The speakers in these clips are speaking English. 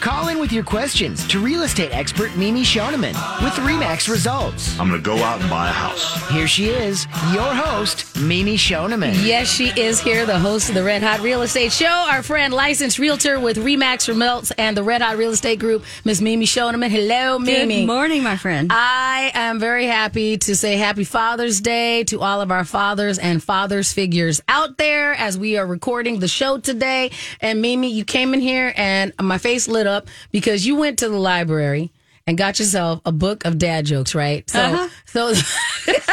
Call in with your questions to real estate expert Mimi Schoneman with Remax Results. I'm going to go out and buy a house. Here she is, your host, Mimi Schoneman. Yes, she is here, the host of the Red Hot Real Estate Show. Our friend, licensed realtor with Remax Results and the Red Hot Real Estate Group, Miss Mimi Schoneman. Hello, Mimi. Good morning, my friend. I am very happy to say Happy Father's Day to all of our fathers and fathers figures out there as we are recording the show today. And Mimi, you came in here and my face lit up because you went to the library and got yourself a book of dad jokes, right? So, Uh-huh. so.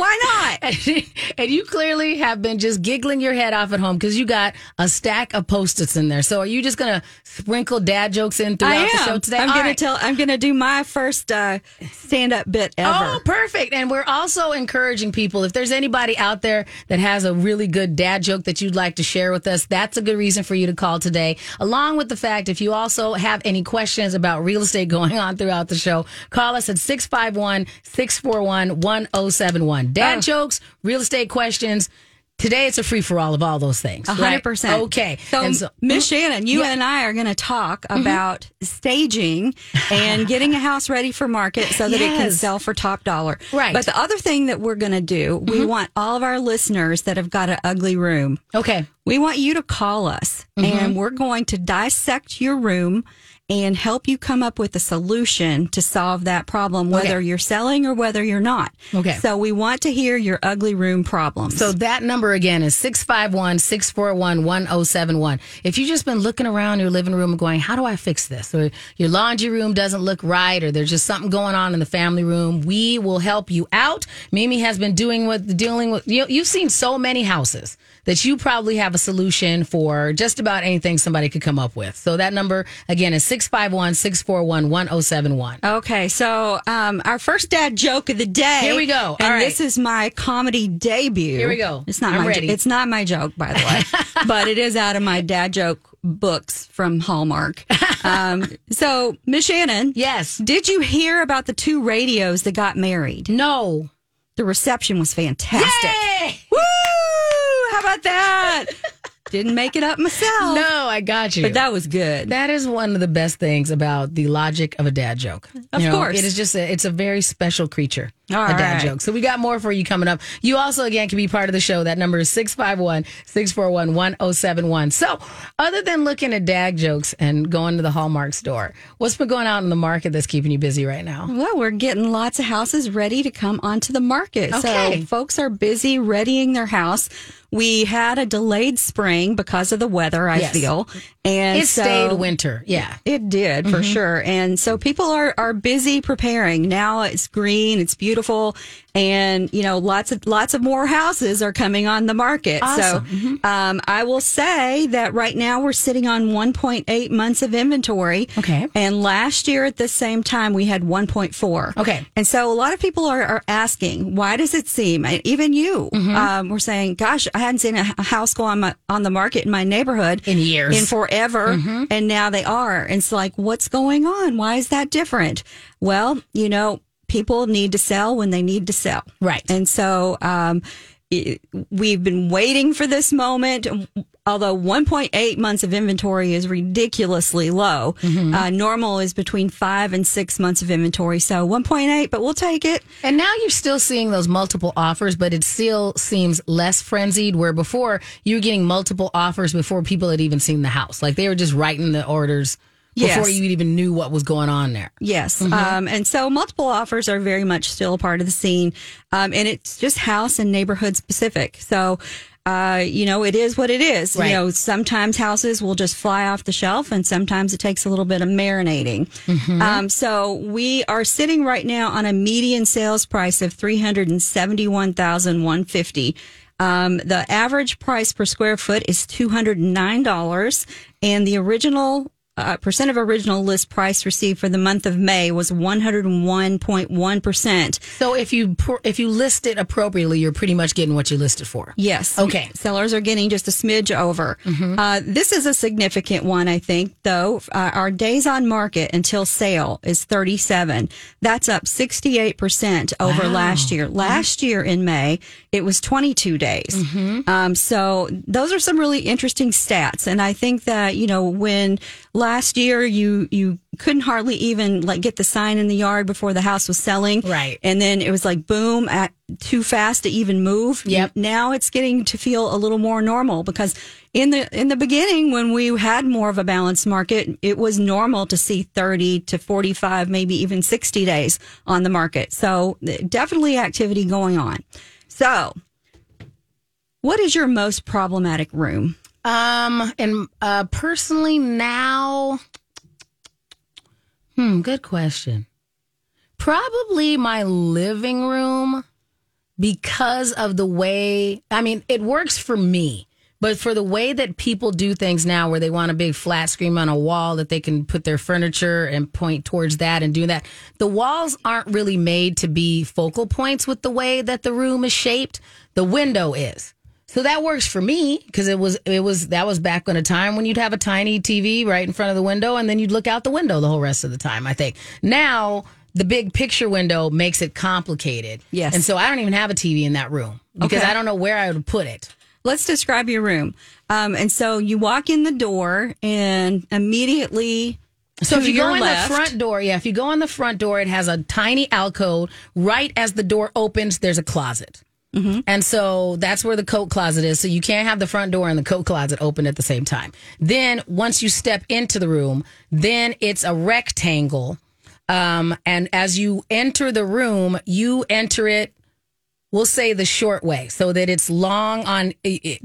Why not? and you clearly have been just giggling your head off at home because you got a stack of post-its in there. So are you just going to sprinkle dad jokes in throughout the show today? I'm going right. to tell. I'm going to do my first uh, stand-up bit ever. Oh, perfect. And we're also encouraging people if there's anybody out there that has a really good dad joke that you'd like to share with us, that's a good reason for you to call today. Along with the fact, if you also have any questions about real estate going on throughout the show, call us at 651 641 1071. Dad Oh. jokes, real estate questions. Today it's a free for all of all those things. A hundred percent. Okay. So, mm-hmm. Miss Shannon, you Yeah. and I are going to talk about staging and getting a house ready for market so that it can sell for top dollar. Right. Mm-hmm. But the other thing that we're going to do, we want all of our listeners that have got an ugly room. Okay. We want you to call us Mm-hmm. and we're going to dissect your room and help you come up with a solution to solve that problem, whether Okay. you're selling or whether you're not. Okay. So we want to hear your ugly room problems. So that number again is 651 641 1071. If you've just been looking around your living room going, how do I fix this? Or your laundry room doesn't look right, or there's just something going on in the family room, we will help you out. Mimi has been doing with dealing with, you, you've seen so many houses that you probably have a solution for just about anything somebody could come up with. So that number again is 651 641 1071. Okay, so um, our first dad joke of the day. Here we go. And All right. this is my comedy debut. Here we go. It's not I'm my. ready. It's not my joke, by the way, but it is out of my dad joke books from Hallmark. Um, so, Miss Shannon, Yes. did you hear about the two radios that got married? No. The reception was fantastic. Yay! Woo! About that? Didn't make it up myself. No, I got you. But that was good. That is one of the best things about the logic of a dad joke. Of course. it is just a, it's a very special creature. All a dad right. joke. So we got more for you coming up. You also again can be part of the show. That number is 651-641-1071. So, other than looking at dad jokes and going to the Hallmark store, what's been going on in the market that's keeping you busy right now? Well, we're getting lots of houses ready to come onto the market. Okay. So folks are busy readying their house. We had a delayed spring because of the weather, I Yes. feel. And It so stayed winter. Yeah. It did for Mm-hmm. sure. And so people are, are busy preparing. Now it's green, it's beautiful. And, you know, lots of, lots of more houses are coming on the market. Awesome. Mm-hmm. So, um, I will say that right now we're sitting on 1.8 months of inventory. Okay. And last year at the same time we had 1.4. Okay. And so a lot of people are, are asking, why does it seem, even you, Mm-hmm. um, we're saying, gosh, I hadn't seen a house go on my, on the market in my neighborhood In years. in forever. Mm-hmm. And now they are. And it's like, what's going on? Why is that different? Well, you know, people need to sell when they need to sell. Right. And so, um, we've been waiting for this moment. Although 1.8 months of inventory is ridiculously low, Mm-hmm. uh, normal is between five and six months of inventory. So 1.8, but we'll take it. And now you're still seeing those multiple offers, but it still seems less frenzied. Where before you were getting multiple offers before people had even seen the house, like they were just writing the orders Yes. before you even knew what was going on there. Yes. Mm-hmm. Um, and so multiple offers are very much still a part of the scene. Um, and it's just house and neighborhood specific. So, uh, you know, it is what it is. Right. You know, sometimes houses will just fly off the shelf and sometimes it takes a little bit of marinating. Mm-hmm. Um, so we are sitting right now on a median sales price of 371,150. Um, the average price per square foot is $209 and the original uh, percent of original list price received for the month of May was 101.1%. So if you if you list it appropriately, you're pretty much getting what you listed for. Yes. Okay. Sellers are getting just a smidge over. Uh, this is a significant one, I think, though. Uh, our days on market until sale is 37. That's up 68% over last year. Last year in May, it was 22 days. Um, so those are some really interesting stats. And I think that, you know, when last year you, you couldn't hardly even like get the sign in the yard before the house was selling. Right. And then it was like boom at too fast to even move. Yep. Now it's getting to feel a little more normal because in the in the beginning when we had more of a balanced market, it was normal to see 30 to 45, maybe even 60 days on the market. So definitely activity going on. So what is your most problematic room? Um, and uh, personally now, hmm, good question. Probably my living room because of the way, I mean, it works for me, but for the way that people do things now where they want a big flat screen on a wall that they can put their furniture and point towards that and do that, the walls aren't really made to be focal points with the way that the room is shaped. The window is. So that works for me because it was it was that was back in a time when you'd have a tiny TV right in front of the window and then you'd look out the window the whole rest of the time. I think now the big picture window makes it complicated. Yes. and so I don't even have a TV in that room because Okay. I don't know where I would put it. Let's describe your room. Um, and so you walk in the door and immediately So if you go in left- the front door, yeah, if you go in the front door, it has a tiny alcove. Right as the door opens, there's a closet. Mm-hmm. And so that's where the coat closet is. So you can't have the front door and the coat closet open at the same time. Then once you step into the room, then it's a rectangle. Um, and as you enter the room, you enter it, we'll say the short way, so that it's long on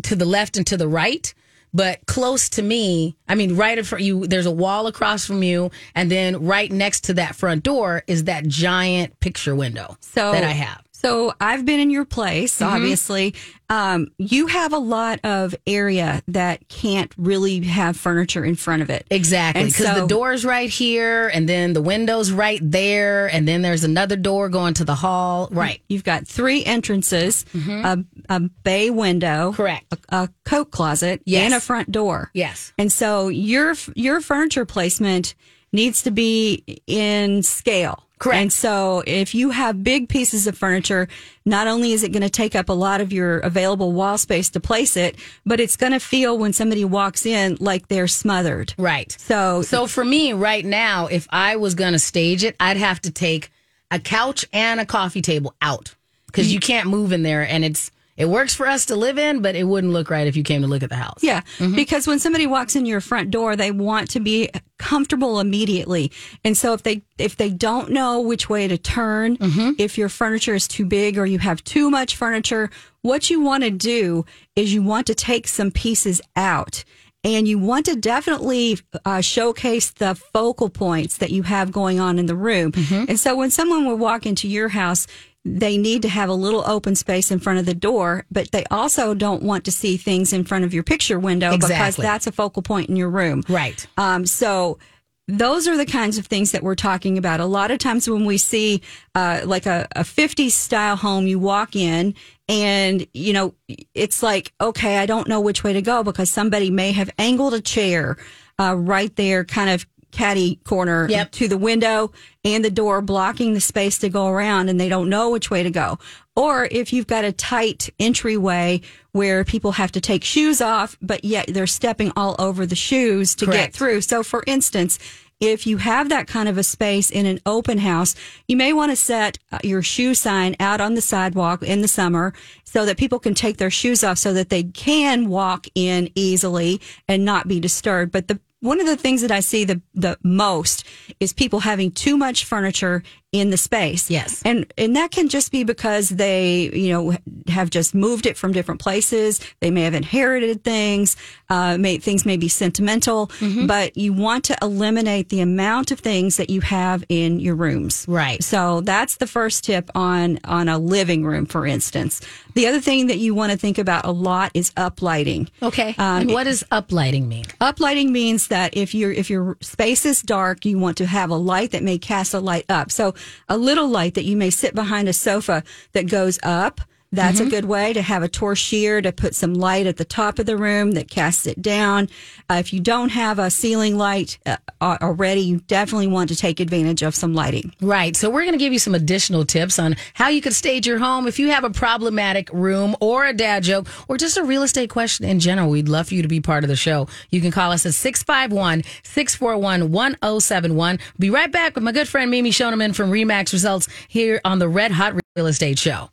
to the left and to the right. But close to me, I mean, right in front of you, there's a wall across from you, and then right next to that front door is that giant picture window so that I have. So I've been in your place, Mm-hmm. obviously. Um, you have a lot of area that can't really have furniture in front of it. Exactly, because so- the door's right here, and then the window's right there, and then there's another door going to the hall. Right. You've got three entrances, a, a bay window, Mm-hmm. Correct. a, a coat closet, Yes. and a front door. Yes. And so your your furniture placement needs to be in scale. Correct. And so if you have big pieces of furniture, not only is it going to take up a lot of your available wall space to place it, but it's going to feel when somebody walks in like they're smothered. Right. So So for me right now, if I was going to stage it, I'd have to take a couch and a coffee table out because you can't move in there, and it's it works for us to live in, but it wouldn't look right if you came to look at the house. Yeah, mm-hmm. because when somebody walks in your front door, they want to be comfortable immediately. And so if they if they don't know which way to turn, mm-hmm. if your furniture is too big or you have too much furniture, what you want to do is you want to take some pieces out. And you want to definitely uh, showcase the focal points that you have going on in the room. Mm-hmm. And so when someone will walk into your house, they need to have a little open space in front of the door, but they also don't want to see things in front of your picture window because that's a focal point in your room. Right. Um, so those are the kinds of things that we're talking about. A lot of times when we see uh, like a, a 50s style home, you walk in and, you know, it's like, okay, I don't know which way to go because somebody may have angled a chair uh, right there, kind of caddy corner Yep. to the window and the door blocking the space to go around and they don't know which way to go. Or if you've got a tight entryway where people have to take shoes off, but yet they're stepping all over the shoes to get through. So for instance, if you have that kind of a space in an open house, you may want to set uh, your shoe sign out on the sidewalk in the summer so that people can take their shoes off so that they can walk in easily and not be disturbed. But the one of the things that I see the, the most is people having too much furniture in the space. Yes. And and that can just be because they, you know, have just moved it from different places. They may have inherited things. Uh, may, things may be sentimental, Mm-hmm. but you want to eliminate the amount of things that you have in your rooms. Right. So that's the first tip on on a living room, for instance. The other thing that you want to think about a lot is uplighting. Okay. Um, and what does uplighting mean? Uplighting means that if your if your space is dark, you want to have a light that may cast a light up. So a little light that you may sit behind a sofa that goes up. That's a good way to have a torchlier to put some light at the top of the room that casts it down. Uh, if you don't have a ceiling light uh, already, you definitely want to take advantage of some lighting. Right. So we're going to give you some additional tips on how you could stage your home. If you have a problematic room or a dad joke or just a real estate question in general, we'd love for you to be part of the show. You can call us at 651 641 1071. Be right back with my good friend Mimi Schoneman from Remax Results here on the Red Hot Real Estate Show.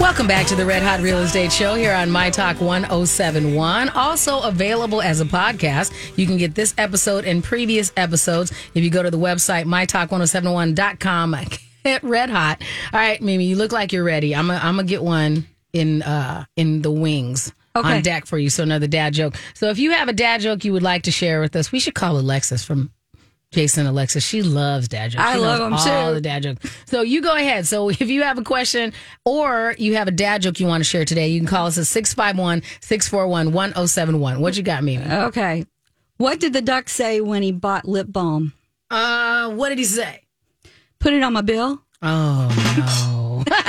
Welcome back to the Red Hot Real Estate Show here on My Talk 1071. Also available as a podcast. You can get this episode and previous episodes if you go to the website mytalk1071.com. Get red hot. All right, Mimi, you look like you're ready. I'm going to get one in uh in the wings. Okay. On deck for you. So another dad joke. So if you have a dad joke you would like to share with us, we should call Alexis from Jason and Alexis. She loves dad jokes. I She love knows 'em all too. the dad jokes. So you go ahead. So if you have a question or you have a dad joke you want to share today, you can call us at 651 641 1071. What you got, Mimi? Okay. What did the duck say when he bought lip balm? Uh, what did he say? Put it on my bill. Oh, no.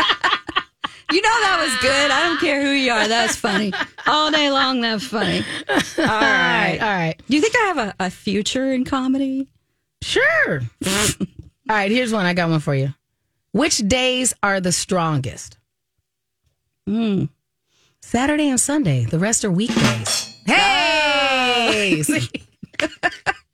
You know that was good. I don't care who you are. That's funny. All day long, that's funny. All right. All right. Do you think I have a, a future in comedy? Sure. all right. Here's one. I got one for you. Which days are the strongest? Hmm. Saturday and Sunday. The rest are weekdays. Hey! See?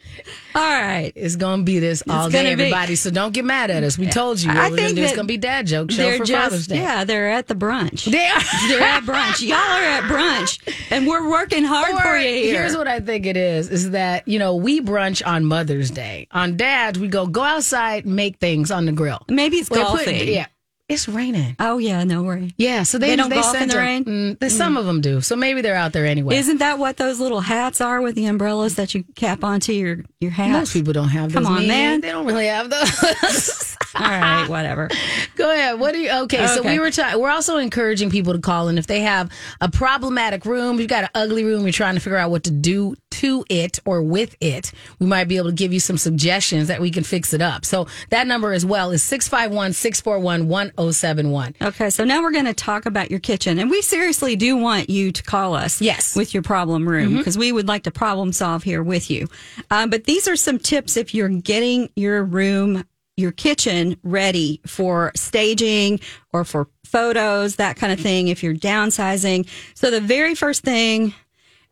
All right. It's gonna be this all It's day, gonna be- everybody. So don't get mad at us. We told you. I We're think gonna. It's gonna be dad joke show They're for just Father's Day. yeah. They're at the brunch. They are. They're at brunch. Y'all are at brunch, and we're working hard Or for you here. here's what I think it is: is that you know we brunch on Mother's Day. On Dad's, we go go outside, make things on the grill. Maybe it's Well, they put- golfing. yeah, it's raining. Oh yeah, no worry. Yeah, so they, They don't golf in the rain? Mm, they- some of them do. So maybe they're out there anyway. Isn't that what those little hats are with the umbrellas that you cap onto your your hat? Most people don't have those. Come on, man. They don't really have those. All right, whatever. Go ahead. What do you? Okay, so we were ta- we're also encouraging people to call in if they have a problematic room. You've got an ugly room. You're trying to figure out what to do to it or with it. We might be able to give you some suggestions that we can fix it up. So that number as well is 651-641-1071. Okay, so now we're going to talk about your kitchen, and we seriously do want you to call us. Yes. Mm-hmm. with your problem room because we would like to problem solve here with you. Um, but these are some tips if you're getting your room, your kitchen ready for staging or for photos, that kind of thing. If you're downsizing, so the very first thing.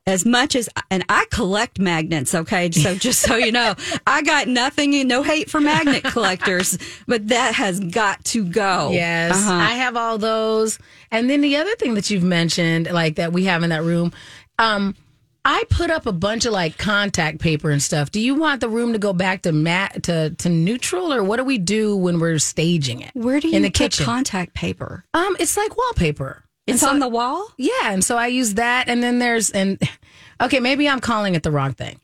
As much as, and I collect magnets, okay? So just so you know, I got nothing, no hate for magnet collectors, but that has got to go. Yes, Uh-huh. I have all those. And then the other thing that you've mentioned, like that we have in that room, um, I put up a bunch of like contact paper and stuff. Do you want the room to go back to mat to to neutral, or what do we do when we're staging it? Where do you in the kitchen? contact paper? um, it's like wallpaper. It's so- on the wall? Yeah, and so I use that, and then there's and okay, maybe I'm calling it the wrong thing.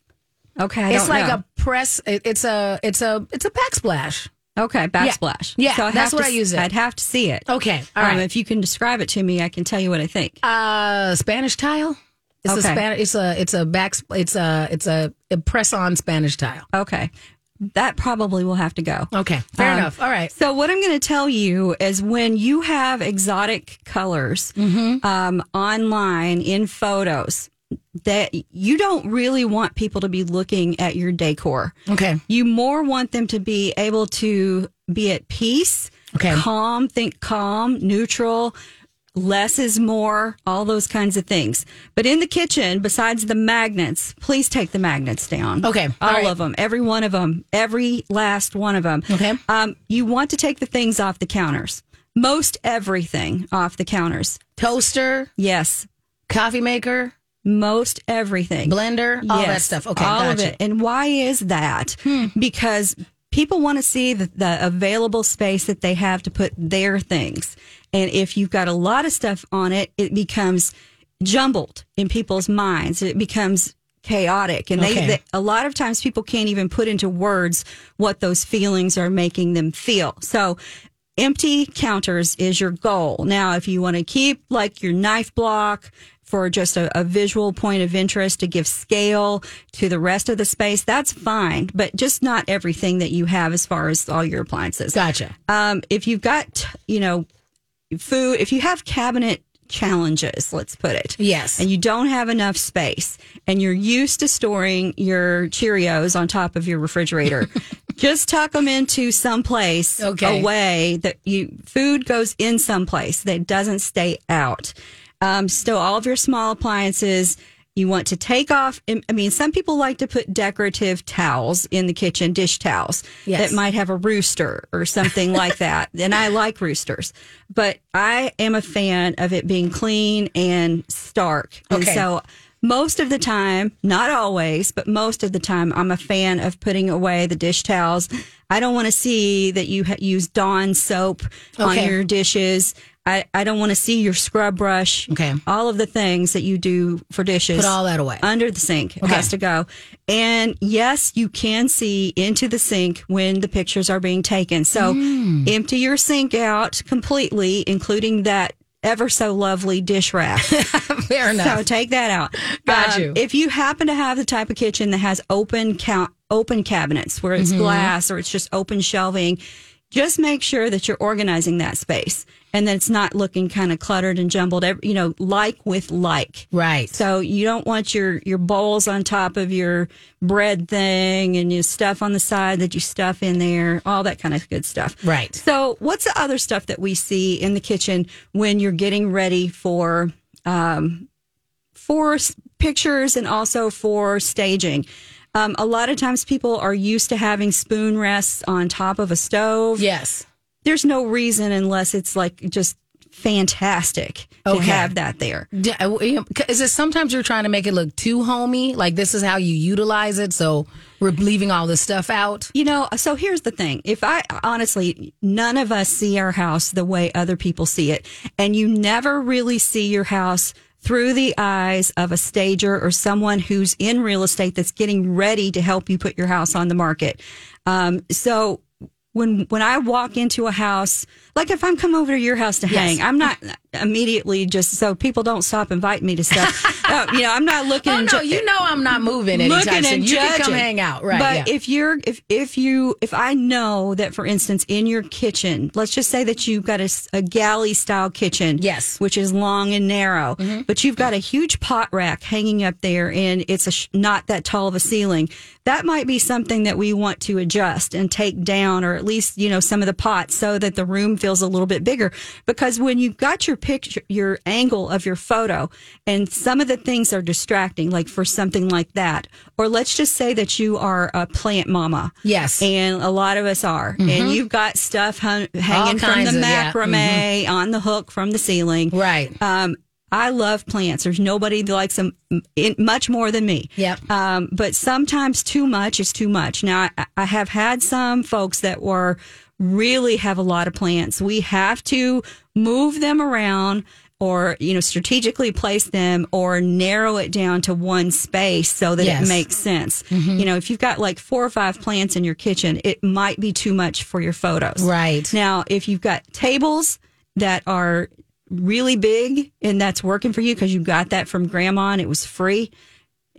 Okay. I it's like know. a press. it- It's a it's a it's a backsplash. Okay, backsplash. Yeah, I'd that's what to I use it. I'd have to see it. Okay, all Um, right. if you can describe it to me, I can tell you what I think. Uh, Spanish tile. It's a Okay. Spanish. It's a it's a back. It's a it's a, a press on Spanish tile. Okay. That probably will have to go. Okay, fair Um, enough. All right. So what I'm going to tell you is when you have exotic colors Mm-hmm. um, online in photos, that you don't really want people to be looking at your decor. Okay. You more want them to be able to be at peace, Okay. calm, think calm, neutral, less is more, all those kinds of things. But in the kitchen, besides the magnets, please take the magnets down. Okay. All, All right. of them, every one of them, every last one of them. Okay. Um, you want to take the things off the counters. Most everything off the counters. Toaster, Yes. coffee maker, Most everything. blender, all that stuff. Okay, all gotcha. Hmm. of it. And why is that? Because people want to see the, the available space that they have to put their things. And if you've got a lot of stuff on it, it becomes jumbled in people's minds. It becomes chaotic. And Okay. they, they, a lot of times people can't even put into words what those feelings are making them feel. So empty counters is your goal. Now, if you want to keep like your knife block for just a, a visual point of interest to give scale to the rest of the space, that's fine, but just not everything that you have as far as all your appliances. Gotcha. Um, if you've got, you know, food, if you have cabinet challenges, let's put it. Yes. And you don't have enough space and you're used to storing your Cheerios on top of your refrigerator, just tuck them into some place Okay. away that you, food goes in some place that doesn't stay out. Um, so all of your small appliances, you want to take off. I mean, some people like to put decorative towels in the kitchen, dish towels Yes. that might have a rooster or something like that. And I like roosters, but I am a fan of it being clean and stark. And Okay. so most of the time, not always, but most of the time, I'm a fan of putting away the dish towels. I don't want to see that you ha- use Dawn soap on your dishes. I, I don't want to see your scrub brush. Okay. All of the things that you do for dishes. Put all that away. Under the sink. It Okay. has to go. And yes, you can see into the sink when the pictures are being taken. So Hmm. empty your sink out completely, including that ever so lovely dish rack. Fair enough. So take that out. Got Um, you. If you happen to have the type of kitchen that has open count, open cabinets where Mm-hmm. it's glass or it's just open shelving, just make sure that you're organizing that space and that it's not looking kind of cluttered and jumbled. You know, like with like. right. So you don't want your your bowls on top of your bread thing and your stuff on the side that you stuff in there, all that kind of good stuff. Right. So what's the other stuff that we see in the kitchen when you're getting ready for um, for pictures and also for staging? Um, a lot of times people are used to having spoon rests on top of a stove yes. There's no reason unless it's like just fantastic to have that there. Uh, it sometimes you're trying to make it look too homey? Like this is how you utilize it, so we're leaving all this stuff out. You know, so here's the thing. If I honestly, none of us see our house the way other people see it. And you never really see your house through the eyes of a stager or someone who's in real estate that's getting ready to help you put your house on the market. Um, so when when I walk into a house, like if I'm coming over to your house to hang, I'm not immediately just so people don't stop inviting me to stuff. uh, you know, I'm not looking. Oh no, ju- you know I'm not moving anytime looking soon. You can come hang out, right? But yeah. if you're if if you if I know that, for instance, in your kitchen, let's just say that you've got a galley style kitchen, Yes. Mm-hmm. which is long and narrow, but you've got a huge pot rack hanging up there, and it's a sh- not that tall of a ceiling. That might be something that we want to adjust and take down, or at least you know some of the pots, so that the room feels a little bit bigger. Because when you've got your picture, your angle of your photo, and some of the things are distracting, like for something like that, or let's just say that you are a plant mama, Yes. and a lot of us are, and you've got stuff hung, hanging from the of- yeah. macrame on the hook from the ceiling, right. um, I love plants. There's nobody that likes them in, much more than me. Yep. Um, but sometimes too much is too much. Now, I, I have had some folks that were really have a lot of plants. We have to move them around or, you know, strategically place them or narrow it down to one space so that Yes. it makes sense. You know, if you've got like four or five plants in your kitchen, it might be too much for your photos. Right. Now, if you've got tables that are really big and that's working for you because you got that from grandma and it was free,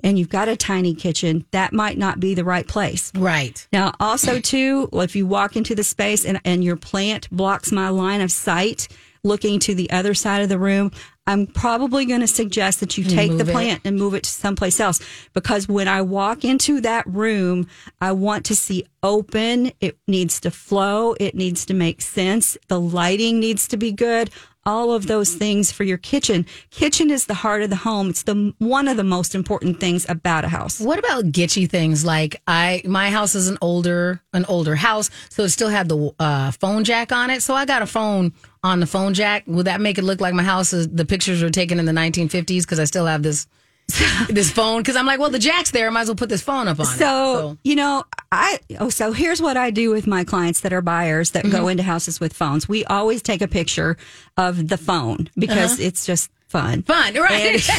and you've got a tiny kitchen, that might not be the right place. Right. Now, also too, if you walk into the space and, and your plant blocks my line of sight, looking to the other side of the room, I'm probably going to suggest that you take the move it. plant and move it to someplace else. Because when I walk into that room, I want to see open. It needs to flow. It needs to make sense. The lighting needs to be good. All of those things for your kitchen. Kitchen is the heart of the home. It's the one of the most important things about a house. What about gitchy things like I my house is an older an older house, so it still had the uh, phone jack on it. So I got a phone on the phone jack. Would that make it look like my house is the pictures were taken in the 1950s because I still have this this phone because I'm like, well, the jack's there. I might as well put this phone up on it. So, you know, I oh so here's what I do with my clients that are buyers that Mm-hmm. go into houses with phones. We always take a picture of the phone because it's just fun. Fun, right?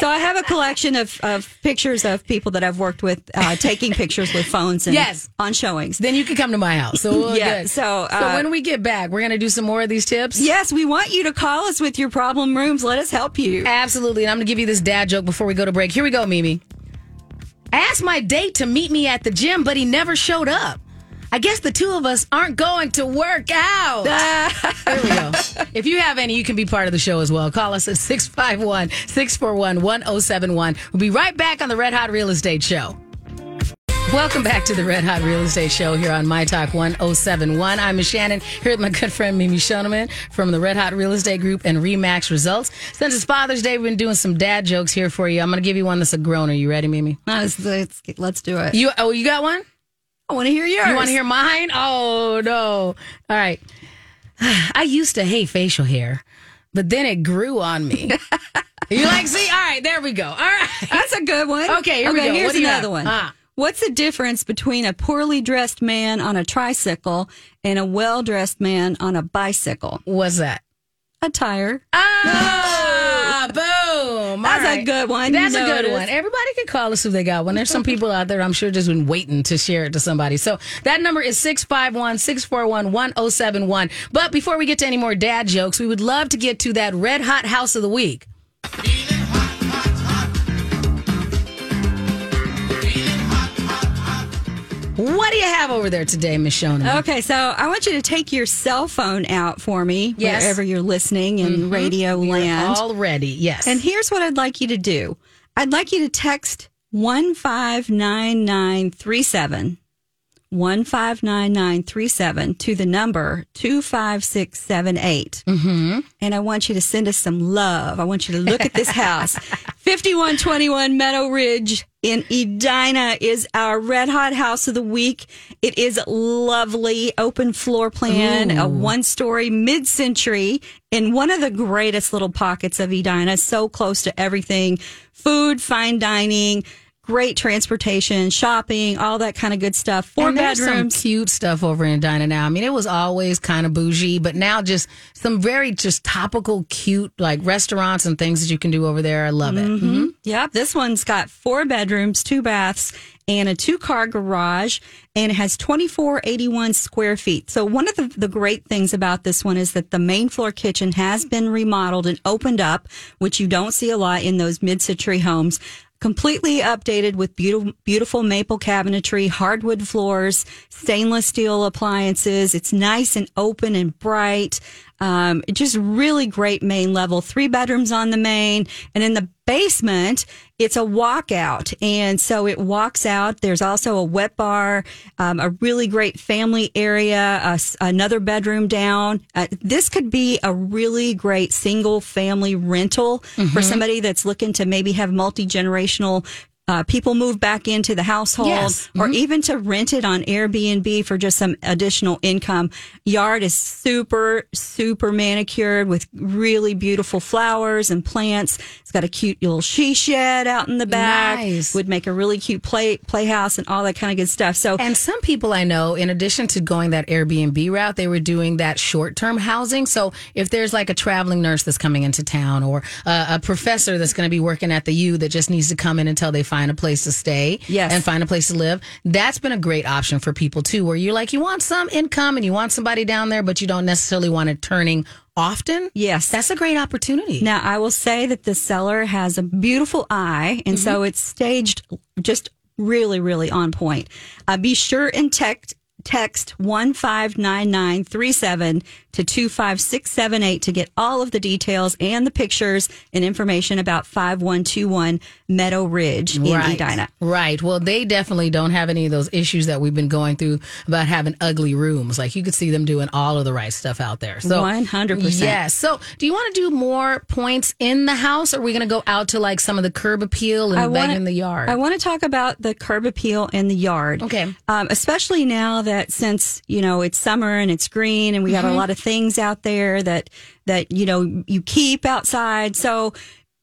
So I have a collection of, of pictures of people that I've worked with uh, taking pictures with phones and Yes. on showings. then you can come to my house. So we'll Yeah, so, so uh, when we get back, we're gonna do some more of these tips. Yes, we want you to call us with your problem rooms. Let us help you. Absolutely. And I'm going to give you this dad joke before we go to break. Here we go, Mimi. I asked my date to meet me at the gym, but he never showed up. I guess the two of us aren't going to work out. there we go. If you have any, you can be part of the show as well. Call us at 651 641 1071. We'll be right back on the Red Hot Real Estate Show. Welcome back to the Red Hot Real Estate Show here on My Talk 1071. I'm Miss Shannon here with my good friend Mimi Schoneman from the Red Hot Real Estate Group and Remax Results. Since it's Father's Day, we've been doing some dad jokes here for you. I'm going to give you one that's a groaner. You ready, Mimi? Let's, let's, let's do it. You Oh, you got one? I want to hear yours. You want to hear mine? Oh, no. All right. I used to hate facial hair, but then it grew on me. you like, see? All right, there we go. All right. That's a good one. Okay, here we go. Here's another have? one. Ah. What's the difference between a poorly dressed man on a tricycle and a well dressed man on a bicycle? What's that? A tire. Ah, boom. That's All a good one. You That's a good one. Everybody can call us if they got one. There's some people out there I'm sure just been waiting to share it to somebody. So that number is 651 641 1071. But before we get to any more dad jokes, we would love to get to that red hot house of the week. What do you have over there today, Miss Shona? Okay, so I want you to take your cell phone out for me Yes. wherever you're listening in mm-hmm. radio land. Already, yes. And here's what I'd like you to do I'd like you to text 159937. 159937 to the number 25678. Mm-hmm. And I want you to send us some love. I want you to look at this house. 5121 Meadow Ridge in Edina is our red hot house of the week. It is lovely, open floor plan, a one story mid century in one of the greatest little pockets of Edina, so close to everything food, fine dining. Great transportation, shopping, all that kind of good stuff. Four and bedrooms. some cute stuff over in Edina now. I mean, it was always kind of bougie, but now just some very just topical, cute like restaurants and things that you can do over there. I love it. Mm-hmm. Yep, this one's got four bedrooms, two baths, and a two car garage, and it has 2481 square feet. So, one of the, the great things about this one is that the main floor kitchen has been remodeled and opened up, which you don't see a lot in those mid century homes. Completely updated with beautiful, beautiful maple cabinetry, hardwood floors, stainless steel appliances. It's nice and open and bright. Um, just really great main level. Three bedrooms on the main, and in the basement, it's a walkout, and so it walks out. There's also a wet bar, um, a really great family area, a another bedroom down. Uh, this could be a really great single family rental for somebody that's looking to maybe have multi generational. Uh, people move back into the household Yes. or even to rent it on Airbnb for just some additional income. Yard is super, super manicured with really beautiful flowers and plants. It's got a cute little she shed out in the back. Nice. Would make a really cute play playhouse and all that kind of good stuff. So And some people I know, in addition to going that Airbnb route, they were doing that short term housing. So if there's like a traveling nurse that's coming into town or a, a professor that's going to be working at the U that just needs to come in until they find a place to stay yes. and find a place to live. That's been a great option for people too, where you're like, you want some income and you want somebody down there, but you don't necessarily want it turning often. Yes. That's a great opportunity. Now, I will say that the seller has a beautiful eye, and mm-hmm. so it's staged just really, really on point. Uh, be sure and text text 159937 to two five six seven eight to get all of the details and the pictures and information about five one two one Meadow Ridge in right. Edina. Right. Well, they definitely don't have any of those issues that we've been going through about having ugly rooms. Like you could see them doing all of the right stuff out there. So 100%. Yes. So do you want to do more points in the house or are we going to go out to like some of the curb appeal and bang in the yard? I want to talk about the curb appeal in the yard. Okay. Um, especially now that since, you know, it's summer and it's green and we Mm-hmm. a lot of things out there that, that, you know, you keep outside. So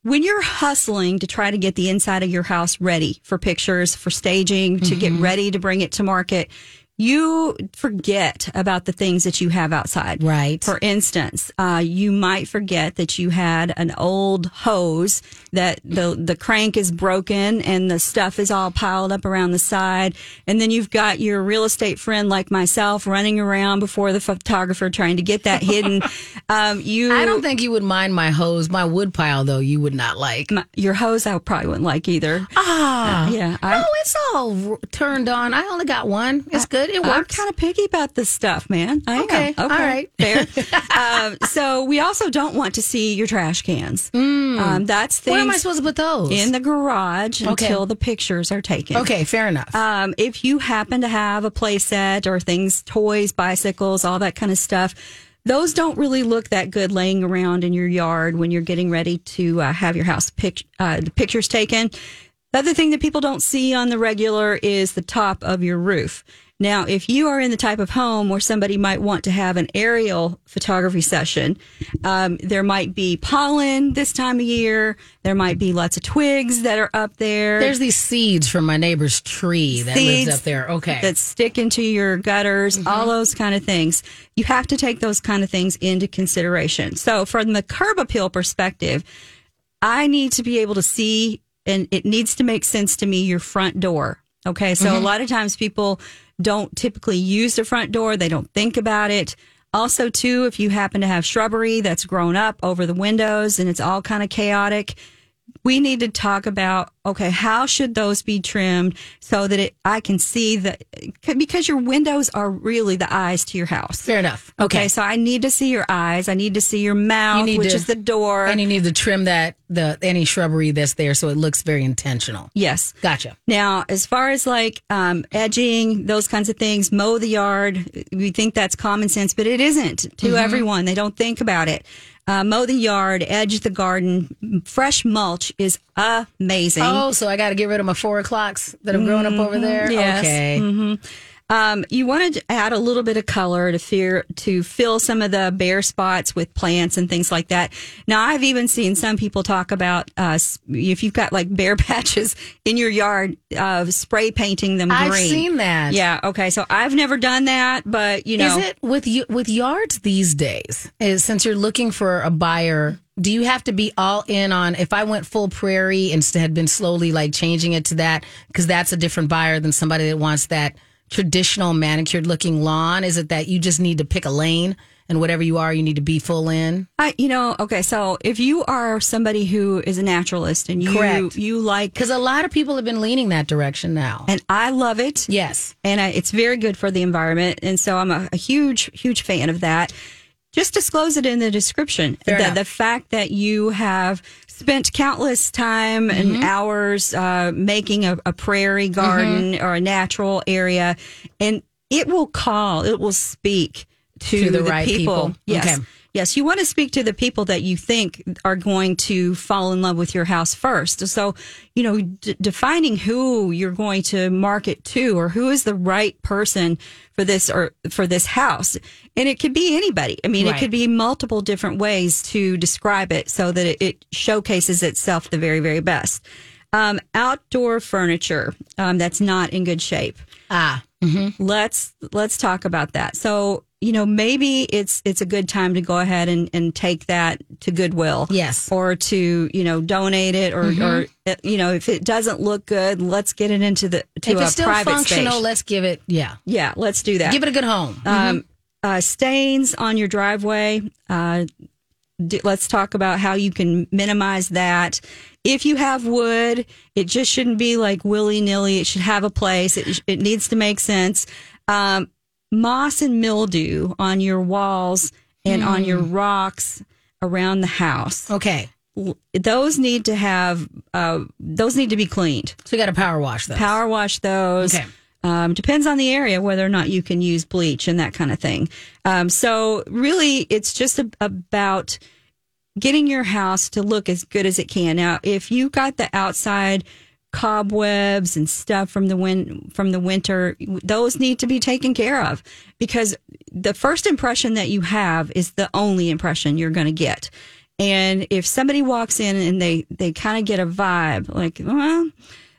when you're hustling to try to get the inside of your house ready for pictures, for staging, to get Mm-hmm. ready to bring it to market, you forget about the things that you have outside. Right. For instance, uh, you might forget that you had an old hose that the the crank is broken and the stuff is all piled up around the side, and then you've got your real estate friend like myself running around before the photographer trying to get that hidden. Um, you, I don't think you would mind my hose. My wood pile, though, you would not like. my- your hose I probably wouldn't like either. Ah, Yeah, I- no, it's all turned on. I only got one. It's good. It works. I'm kind of picky about this stuff, man. I am. Okay, all right. fair. um, so we also don't want to see your trash cans. Um, that's the Mm. Am I supposed to put those? in the garage Okay. until the pictures are taken. okay, fair enough. Um, if you happen to have a play set or things, toys, bicycles, all that kind of stuff, those don't really look that good laying around in your yard when you're getting ready to uh, have your house pic- uh, the pictures taken. The other thing that people don't see on the regular is the top of your roof. Now, if you are in the type of home where somebody might want to have an aerial photography session, um, there might be pollen this time of year. There might be lots of twigs that are up there There's these seeds from my neighbor's tree that Seeds lives up there. Okay. that stick into your gutters, Mm-hmm. all those kind of things. You have to take those kind of things into consideration. So, from the curb appeal perspective, I need to be able to see, and it needs to make sense to me, your front door. Okay. So, Mm-hmm. a lot of times people don't typically use the front door, they don't think about it. Also, too, if you happen to have shrubbery that's grown up over the windows and it's all kind of chaotic, we need to talk about okay how should those be trimmed so that it i can see that because your windows are really the eyes to your house fair enough. okay, Okay. so i need to see your eyes i need to see your mouth need which to- is the door and you need to trim that the any shrubbery that's there so it looks very intentional. yes Gotcha. Now, as far as like um, edging, those kinds of things, mow the yard, we think that's common sense, but it isn't to Mm-hmm. everyone. They don't think about it. Uh, mow the yard, edge the garden. Fresh mulch is amazing. Oh, so I got to get rid of my four o'clocks that have grown up over there. Mm-hmm. yes. Okay. Um, you want to add a little bit of color to fear to fill some of the bare spots with plants and things like that. Now, I've even seen some people talk about uh, if you've got like bare patches in your yard, uh, spray painting them green. I've seen that. Yeah. Okay. So I've never done that, but you know, Is it with you with yards these days? Is since you're looking for a buyer, do you have to be all in on if I went full prairie and had been slowly like changing it to that because that's a different buyer than somebody that wants that traditional manicured looking lawn? Is it that you just need to pick a lane and whatever you are, you need to be full in? I, you know, okay. So if you are somebody who is a naturalist and you Correct. you like, Because a lot of people have been leaning that direction now. and I love it. yes. and I, it's very good for the environment. And so I'm a, a huge, huge fan of that. Just disclose it in the description. The, the fact that you have spent countless time Mm-hmm. and hours uh, making a, a prairie garden Mm-hmm. or a natural area, and it will call, it will speak to, To the right people. people. Yes. Okay. Yes, you want to speak to the people that you think are going to fall in love with your house first. So, you know, d- defining who you're going to market to or who is the right person for this or for this house. And it could be anybody. I mean, Right. it could be multiple different ways to describe it so that it, it showcases itself the very, very best. Um, outdoor furniture um, that's not in good shape Ah. let's let's talk about that so you know maybe it's it's a good time to go ahead and, and take that to goodwill Yes. Mm-hmm. or to you know donate it or or uh, you know if it doesn't look good let's get it into the to if a it's still private functional, space let's give it, yeah. yeah let's do that Give it a good home. um, uh, stains on your driveway. Uh, d- let's talk about how you can minimize that. If you have wood, it just shouldn't be like willy nilly. It should have a place. It, it needs to make sense. Um, moss and mildew on your walls and on your rocks around the house. okay. Those need to have. Uh, those need to be cleaned. So you got to power wash those. Power wash those. Okay. Um, depends on the area whether or not you can use bleach and that kind of thing. Um, so really, it's just a, about getting your house to look as good as it can. Now, if you got the outside cobwebs and stuff from the win- from the winter, those need to be taken care of because the first impression that you have is the only impression you're going to get. And if somebody walks in and they they kind of get a vibe like, well,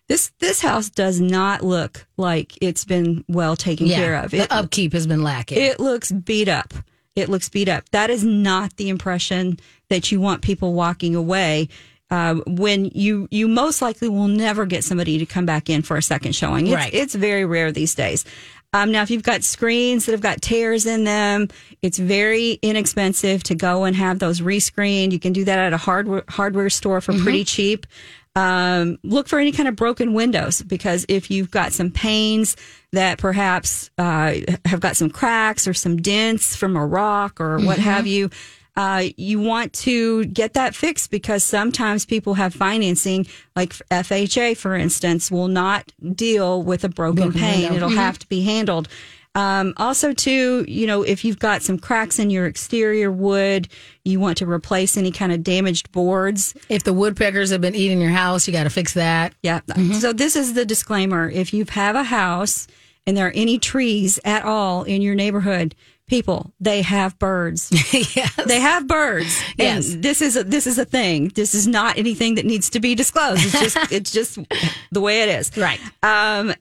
this this house does not look like it's been well taken care of. the upkeep has been lacking. It looks beat up. It looks beat up. That is not the impression that you want people walking away. Uh, when you you most likely will never get somebody to come back in for a second showing. It's, Right. it's very rare these days. Um, now, if you've got screens that have got tears in them, it's very inexpensive to go and have those rescreened. You can do that at a hardware hardware store for pretty cheap. Um, look for any kind of broken windows because if you've got some panes that perhaps uh, have got some cracks or some dents from a rock or what have you, uh, you want to get that fixed because sometimes people have financing, like FHA, for instance, will not deal with a broken Broken pane. It'll have to be handled. Um, also, too, you know, if you've got some cracks in your exterior wood, you want to replace any kind of damaged boards. if the woodpeckers have been eating your house, you got to fix that. Yeah. So this is the disclaimer. If you have a house and there are any trees at all in your neighborhood, people, they have birds. yes. They have birds. And Yes. this is a, this is a thing. This is not anything that needs to be disclosed. It's just it's just the way it is. Right. Um,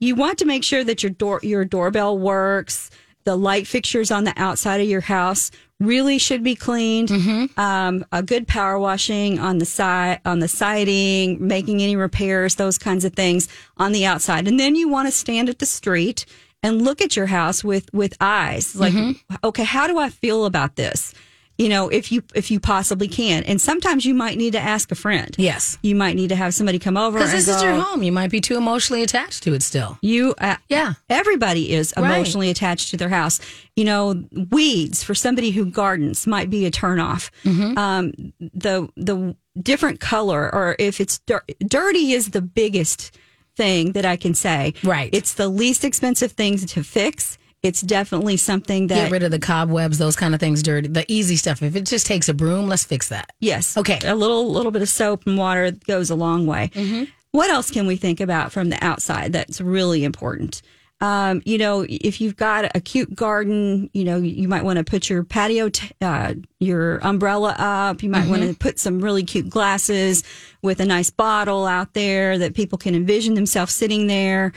you want to make sure that your door your doorbell works. The light fixtures on the outside of your house really should be cleaned. Mm-hmm. Um, a good power washing on the side on the siding, making any repairs, those kinds of things on the outside, and then you want to stand at the street and look at your house with with eyes like, Mm-hmm. okay, how do I feel about this? You know, if you if you possibly can, and sometimes you might need to ask a friend. Yes. You might need to have somebody come over Because this is your home. You might be too emotionally attached to it still. you, uh, Yeah. everybody is Right. emotionally attached to their house. You know, weeds for somebody who gardens might be a turnoff. Mm-hmm. Um, the the different color, or if it's dir- dirty, is the biggest thing that I can say. Right. It's the least expensive thing to fix. It's definitely something that Get rid of the cobwebs, those kind of things, dirty. The easy stuff. If it just takes a broom, let's fix that. Yes. Okay. A little little bit of soap and water goes a long way. Mm-hmm. What else can we think about from the outside that's really important? Um, you know, if you've got a cute garden, you know, you might want to put your patio, t- uh, your umbrella up. You might want to put some really cute glasses with a nice bottle out there that people can envision themselves sitting there.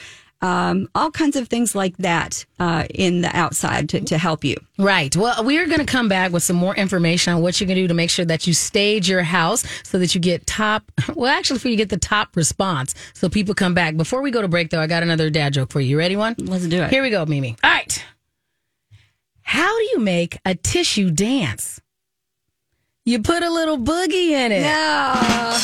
Um, all kinds of things like that uh, in the outside to, to help you. Right. Well, we are going to come back with some more information on what you can do to make sure that you stage your house so that you get top, well, actually, for you get the top response so people come back. Before we go to break, though, I got another dad joke for you. You ready one? Let's do it. Here we go, Mimi. All right. How do you make a tissue dance? You put a little boogie in it. No,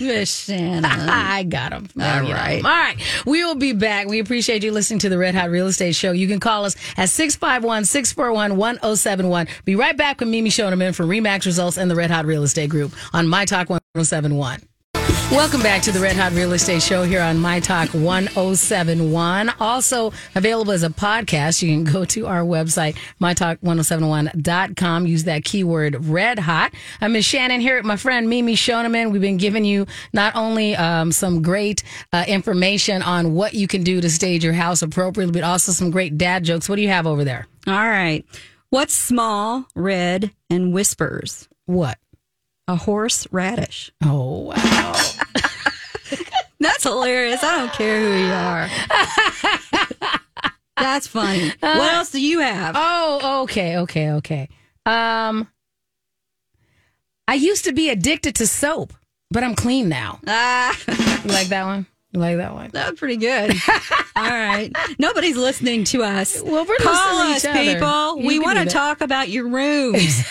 Miss Shannon. I got him. All right. All right. We will be back. We appreciate you listening to the Red Hot Real Estate Show. You can call us at 651 641 1071. Be right back with Mimi Schoneman from Remax Results and the Red Hot Real Estate Group on My Talk 1071. Welcome back to the Red Hot Real Estate Show here on My Talk 1071. Also available as a podcast. You can go to our website, mytalk1071.com. Use that keyword red hot. I'm Miss Shannon here with my friend Mimi Schoneman. We've been giving you not only um, some great uh, information on what you can do to stage your house appropriately, but also some great dad jokes. What do you have over there? All right. What's small, red, and whispers? What? A horse radish. Oh, wow. That's hilarious. I don't care who you are. That's funny. What else do you have? Oh, okay, okay, okay. Um, I used to be addicted to soap, but I'm clean now. Ah, You like that one? Like that one? that's pretty good. All right. Nobody's listening to us. Well, we're Call listening us, to each other. people. You we want to talk about your rooms.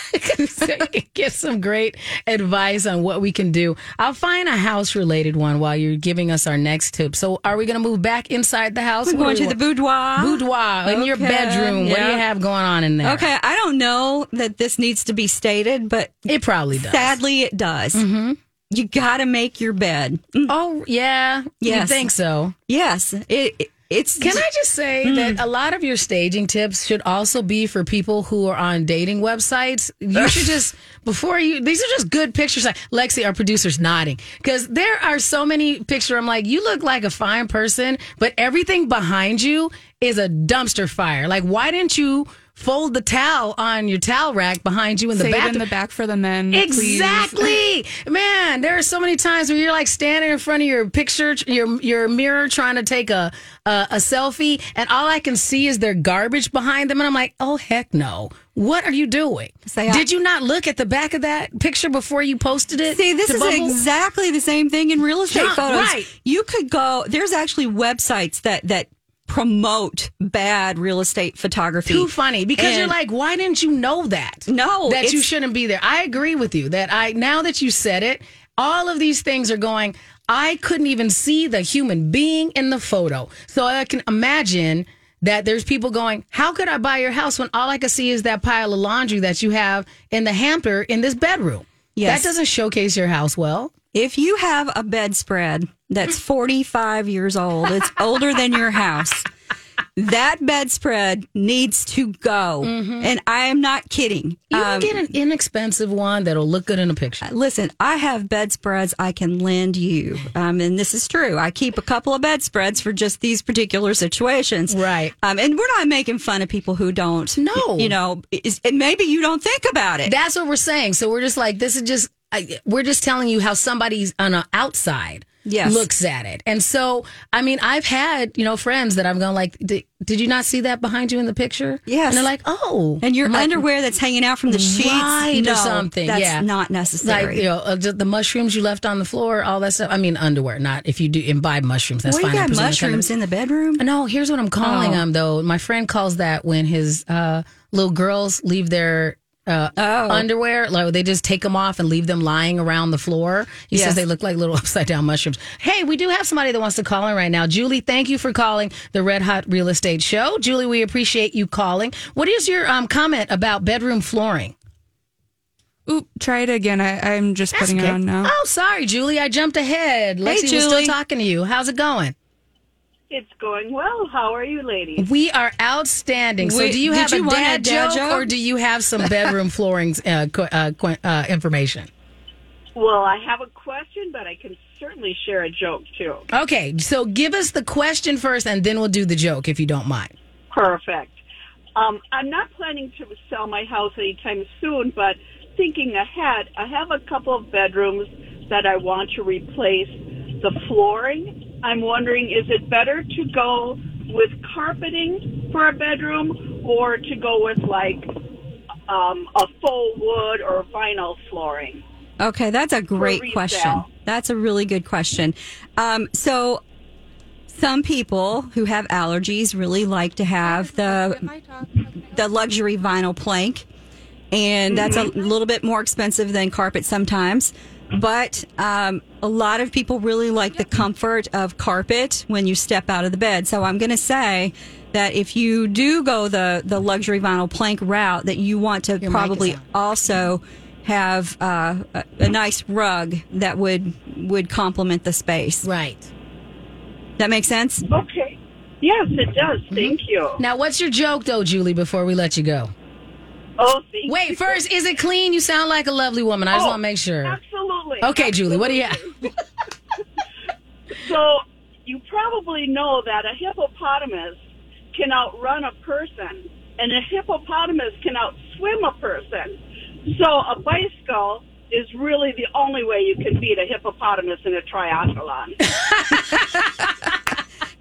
so you get some great advice on what we can do. I'll find a house related one while you're giving us our next tip. So, are we going to move back inside the house? We're going to we the boudoir. boudoir in your Okay, bedroom. What do you have going on in there? Okay, I don't know that this needs to be stated, but it probably does. sadly it does. Mm-hmm. You got to make your bed. Oh yeah, you think so? Yes, it, it- it's. Can I just say Hmm. that a lot of your staging tips should also be for people who are on dating websites? You should just before you. These are just good pictures. Like Lexi, our producer's nodding because there are so many pictures. I'm like, you look like a fine person, but everything behind you is a dumpster fire. Like, why didn't you? Fold the towel on your towel rack behind you in the Save bathroom. in the back for the men. Exactly, man. There are so many times where you're like standing in front of your picture, your your mirror, trying to take a, a a selfie, and all I can see is their garbage behind them, and I'm like, oh heck no! What are you doing? Say, Did you not look at the back of that picture before you posted it? See, this is Bumble? exactly the same thing in real estate John, photos. right. You could go. There's actually websites that that promote bad real estate photography. too funny because you're like, why didn't you know that? No, that you shouldn't be there. I agree with you that I now that you said it, all of these things are going. I couldn't even see the human being in the photo, so I can imagine that there's people going, "How could I buy your house when all I can see is that pile of laundry that you have in the hamper in this bedroom?" Yes. That doesn't showcase your house well. If you have a bedspread that's 45 years old, it's older than your house. That bedspread needs to go. And I am not kidding. You Um, get an inexpensive one that'll look good in a picture. Listen, I have bedspreads I can lend you. Um, and this is true. I keep a couple of bedspreads for just these particular situations. Right. Um, and we're not making fun of people who don't. No. You know, and maybe you don't think about it. That's what we're saying. So we're just like, this is just, I, we're just telling you how somebody's on the outside Yes. looks at it. And so, I mean, I've had, you know, friends that I'm going like, did, did you not see that behind you in the picture? Yes. And they're like, oh. and your I'm like, underwear that's hanging out from the sheets, Right, no, or something. That's yeah. not necessary. Like, you know, uh, the the mushrooms you left on the floor, all that stuff. I mean, underwear, not if you do imbibe mushrooms. That's Well, you fine. I got presume it's kind of- mushrooms in the bedroom. No, here's what I'm calling Oh. them though. My friend calls that when his uh, little girls leave their uh, Oh. underwear, like they just take them off and leave them lying around the floor. He Yes. says they look like little upside down mushrooms. Hey, we do have somebody that wants to call in right now. Julie, thank you for calling the Red Hot Real Estate Show. Julie, we appreciate you calling. What is your um, comment about bedroom flooring? Oop, try it again. I, I'm just That's putting okay. it on now. Oh, sorry, Julie. I jumped ahead. Lexi was still Julie. talking to you. How's it going? It's going well. How are you, ladies? We are outstanding. So, Wait, do you have you a want a dad, dad joke, joke? or do you have some bedroom flooring uh, qu- uh, qu- uh, information? Well, I have a question, but I can certainly share a joke too. Okay, so give us the question first, and then we'll do the joke if you don't mind. Perfect. Um, I'm not planning to sell my house anytime soon, but thinking ahead, I have a couple of bedrooms that I want to replace the flooring. I'm wondering, is it better to go with carpeting for a bedroom or to go with like um, a faux wood or vinyl flooring? Okay, that's a great question. That's a really good question. Um, so, some people who have allergies really like to have the the luxury vinyl plank, and that's a little bit more expensive than carpet sometimes. But um, a lot of people really like the comfort of carpet when you step out of the bed. So I'm going to say that if you do go the the luxury vinyl plank route, that you want to mic is probably also have uh, a, a nice rug that would would complement the space. Right. That makes sense. Okay. Yes, it does. Thank you. Now, what's your joke, though, Julie? Before we let you go. Oh, thank you. Wait, first, is it clean? You sound like a lovely woman. I just Oh, want to make sure. Absolutely. Okay, Julie, what do you have? So you probably know that a hippopotamus can outrun a person, and a hippopotamus can outswim a person. So a bicycle is really the only way you can beat a hippopotamus in a triathlon.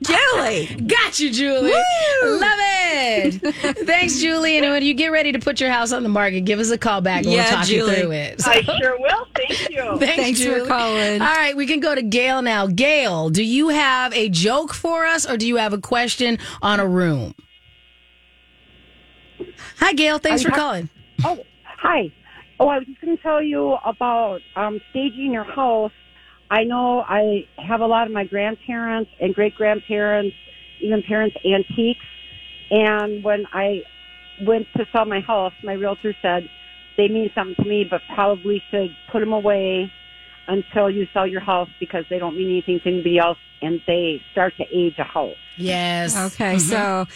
Julie. Got you, Julie. Love it. Thanks, Julie. And when you get ready to put your house on the market, give us a call back and Yeah, we'll talk Julie. you through it. I sure will. Thank you. Thanks, Thanks for calling. All right, we can go to Gail now. Gail, do you have a joke for us or do you have a question on a room? Hi, Gail. Thanks for calling. Oh, hi. Oh, I was just going to tell you about um, staging your house. I know I have a lot of my grandparents and great grandparents, even parents, antiques. And when I went to sell my house, my realtor said they mean something to me, but probably should put them away until you sell your house because they don't mean anything to anybody else and they start to age a house. Yes. Okay, mm-hmm. so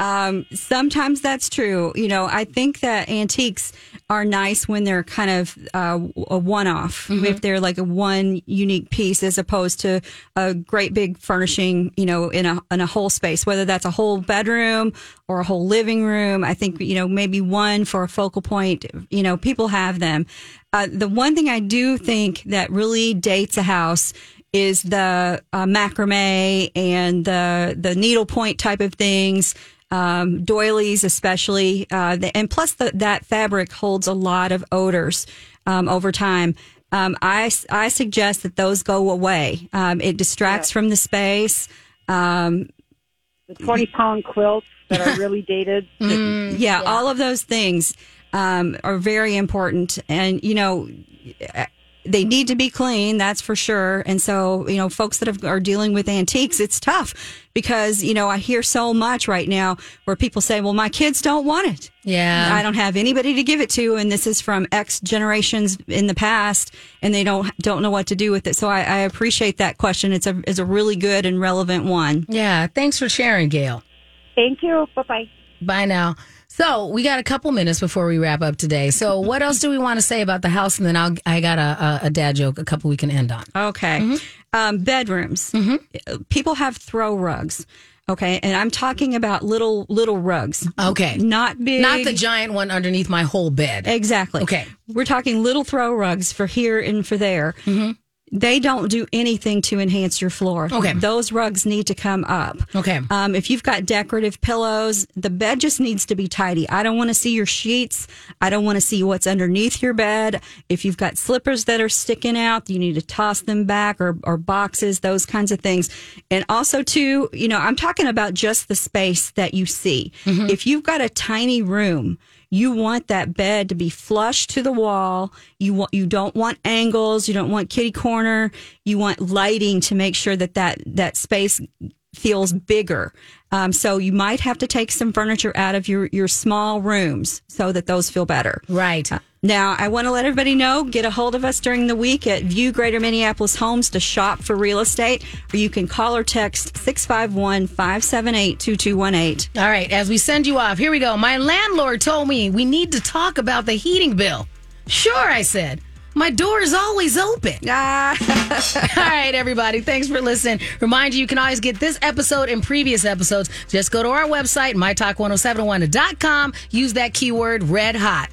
um, sometimes that's true. You know, I think that antiques are nice when they're kind of uh, a one off, Mm-hmm. if they're like a one unique piece as opposed to a great big furnishing, you know, in a, in a whole space, whether that's a whole bedroom or a whole living room. I think, you know, maybe one for a focal point, you know, people have them. Uh, the one thing I do think that really dates a house is the uh, macrame and the the needlepoint type of things, um, doilies especially, uh, the, and plus the, that fabric holds a lot of odors um, over time. Um, I I suggest that those go away. Um, it distracts from the space. Um, The 20 pound quilts that are really dated. yeah, all of those things um, are very important, and you know they need to be clean. That's for sure. And so you know, folks that have, are dealing with antiques, it's tough because you know I hear so much right now where people say, "Well, my kids don't want it." Yeah. I don't have anybody to give it to, and this is from X generations in the past, and they don't don't know what to do with it. So I, I appreciate that question. It's a is a really good and relevant one. Yeah. Thanks for sharing, Gail. Thank you. Bye bye. Bye now. So we got a couple minutes before we wrap up today. So what else do we want to say about the house? And then I'll, I got a, a, a dad joke, a couple we can end on. Okay. Mm-hmm. Um, bedrooms. Mm-hmm. People have throw rugs. Okay, and I'm talking about little little rugs. Okay. Not big. Not the giant one underneath my whole bed. Exactly. Okay. We're talking little throw rugs for here and for there. Mm-hmm. They don't do anything to enhance your floor. Okay. Those rugs need to come up. Okay. Um, if you've got decorative pillows, the bed just needs to be tidy. I don't want to see your sheets. I don't want to see what's underneath your bed. If you've got slippers that are sticking out, you need to toss them back or, or boxes, those kinds of things. And also too, you know, I'm talking about just the space that you see. If you've got a tiny room, you want that bed to be flush to the wall. You want you don't want angles. You don't want kitty corner. You want lighting to make sure that that that space feels bigger. Um, so you might have to take some furniture out of your your small rooms so that those feel better. Right. Now, I want to let everybody know, get a hold of us during the week at View Greater Minneapolis Homes to shop for real estate, or you can call or text 651 578 2218. All right. As we send you off, here we go. My landlord told me we need to talk about the heating bill. Sure, I said. My door is always open. Ah. All right, everybody. Thanks for listening. Remind you, you can always get this episode and previous episodes. Just go to our website, mytalk1071.com. Use that keyword red hot.